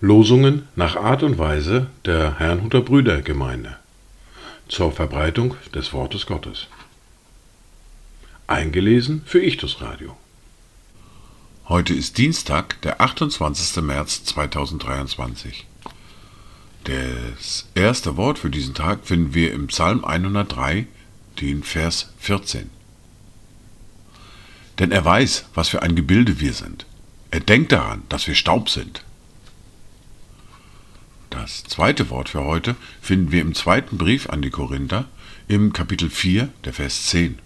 Losungen nach Art und Weise der Herrnhuter Brüdergemeinde zur Verbreitung des Wortes Gottes. Eingelesen für Ichtus Radio. Heute ist Dienstag, der 28. März 2023. Das erste Wort für diesen Tag finden wir im Psalm 103, den Vers 14. Denn er weiß, was für ein Gebilde wir sind. Er denkt daran, dass wir Staub sind. Das zweite Wort für heute finden wir im zweiten Brief an die Korinther im Kapitel 4, der Vers 10.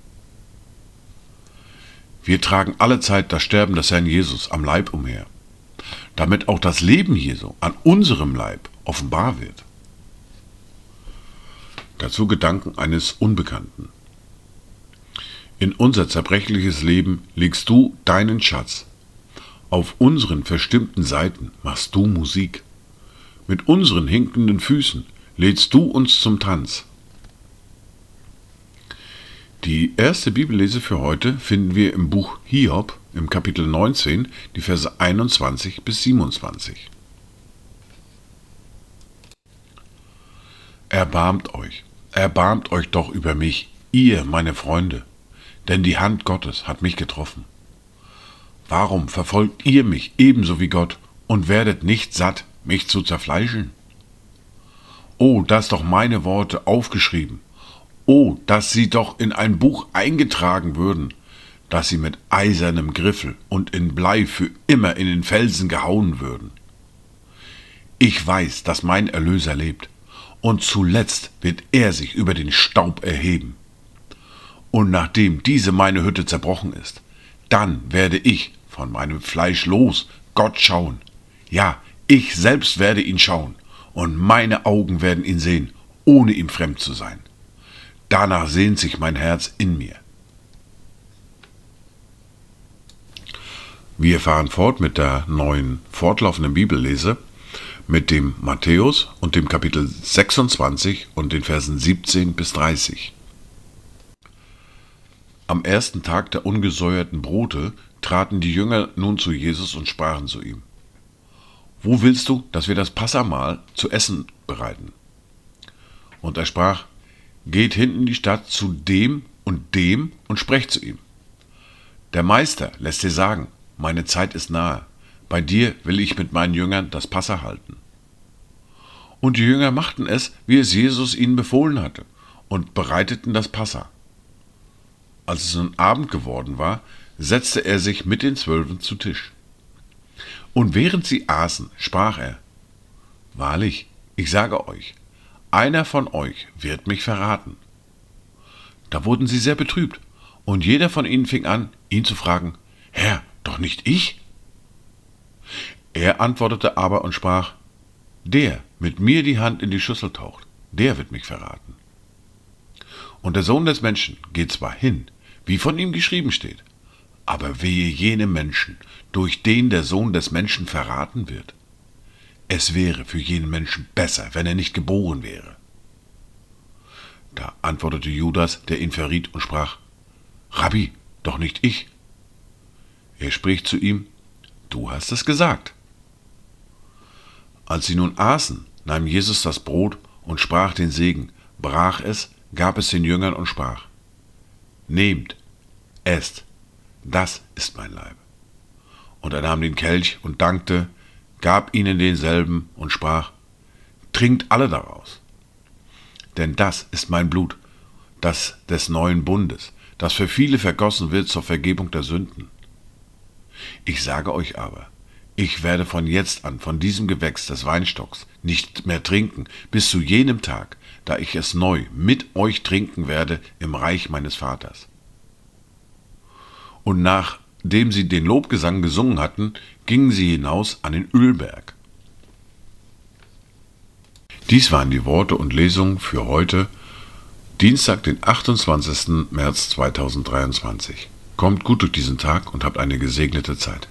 Wir tragen alle Zeit das Sterben des Herrn Jesus am Leib umher, damit auch das Leben Jesu an unserem Leib offenbar wird. Dazu Gedanken eines Unbekannten. In unser zerbrechliches Leben legst du deinen Schatz. Auf unseren verstimmten Seiten machst du Musik. Mit unseren hinkenden Füßen lädst du uns zum Tanz. Die erste Bibellese für heute finden wir im Buch Hiob im Kapitel 19, die Verse 21 bis 27. Erbarmt euch, erbarmt euch doch über mich, ihr, meine Freunde, denn die Hand Gottes hat mich getroffen. Warum verfolgt ihr mich ebenso wie Gott und werdet nicht satt, mich zu zerfleischen? Oh, dass doch meine Worte aufgeschrieben, oh, dass sie doch in ein Buch eingetragen würden, dass sie mit eisernem Griffel und in Blei für immer in den Felsen gehauen würden. Ich weiß, dass mein Erlöser lebt, und zuletzt wird er sich über den Staub erheben. Und nachdem diese meine Hütte zerbrochen ist, dann werde ich von meinem Fleisch los Gott schauen. Ja, ich selbst werde ihn schauen, und meine Augen werden ihn sehen, ohne ihm fremd zu sein. Danach sehnt sich mein Herz in mir. Wir fahren fort mit der neuen fortlaufenden Bibellese mit dem Matthäus und dem Kapitel 26 und den Versen 17 bis 30. Am ersten Tag der ungesäuerten Brote traten die Jünger nun zu Jesus und sprachen zu ihm: Wo willst du, dass wir das Passamahl zu essen bereiten? Und er sprach: Geht hinten in die Stadt zu dem und dem und sprecht zu ihm. Der Meister lässt dir sagen: Meine Zeit ist nahe. Bei dir will ich mit meinen Jüngern das Passa halten. Und die Jünger machten es, wie es Jesus ihnen befohlen hatte, und bereiteten das Passa. Als es nun Abend geworden war, setzte er sich mit den Zwölfen zu Tisch. Und während sie aßen, sprach er, Wahrlich, ich sage euch, einer von euch wird mich verraten. Da wurden sie sehr betrübt, und jeder von ihnen fing an, ihn zu fragen, Herr, doch nicht ich? Er antwortete aber und sprach, der mit mir die Hand in die Schüssel taucht, der wird mich verraten. Und der Sohn des Menschen geht zwar hin, wie von ihm geschrieben steht, aber wehe jenem Menschen, durch den der Sohn des Menschen verraten wird. Es wäre für jenen Menschen besser, wenn er nicht geboren wäre. Da antwortete Judas, der ihn verriet, und sprach, Rabbi, doch nicht ich. Er spricht zu ihm, Du hast es gesagt. Als sie nun aßen, nahm Jesus das Brot und sprach den Segen, brach es, gab es den Jüngern und sprach, Nehmt, esst, das ist mein Leib. Und er nahm den Kelch und dankte, gab ihnen denselben und sprach, Trinkt alle daraus. Denn das ist mein Blut, das des neuen Bundes, das für viele vergossen wird zur Vergebung der Sünden. Ich sage euch aber, ich werde von jetzt an von diesem Gewächs des Weinstocks nicht mehr trinken, bis zu jenem Tag, da ich es neu mit euch trinken werde im Reich meines Vaters. Und nachdem sie den Lobgesang gesungen hatten, gingen sie hinaus an den Ölberg. Dies waren die Worte und Lesungen für heute, Dienstag, den 28. März 2023. Kommt gut durch diesen Tag und habt eine gesegnete Zeit.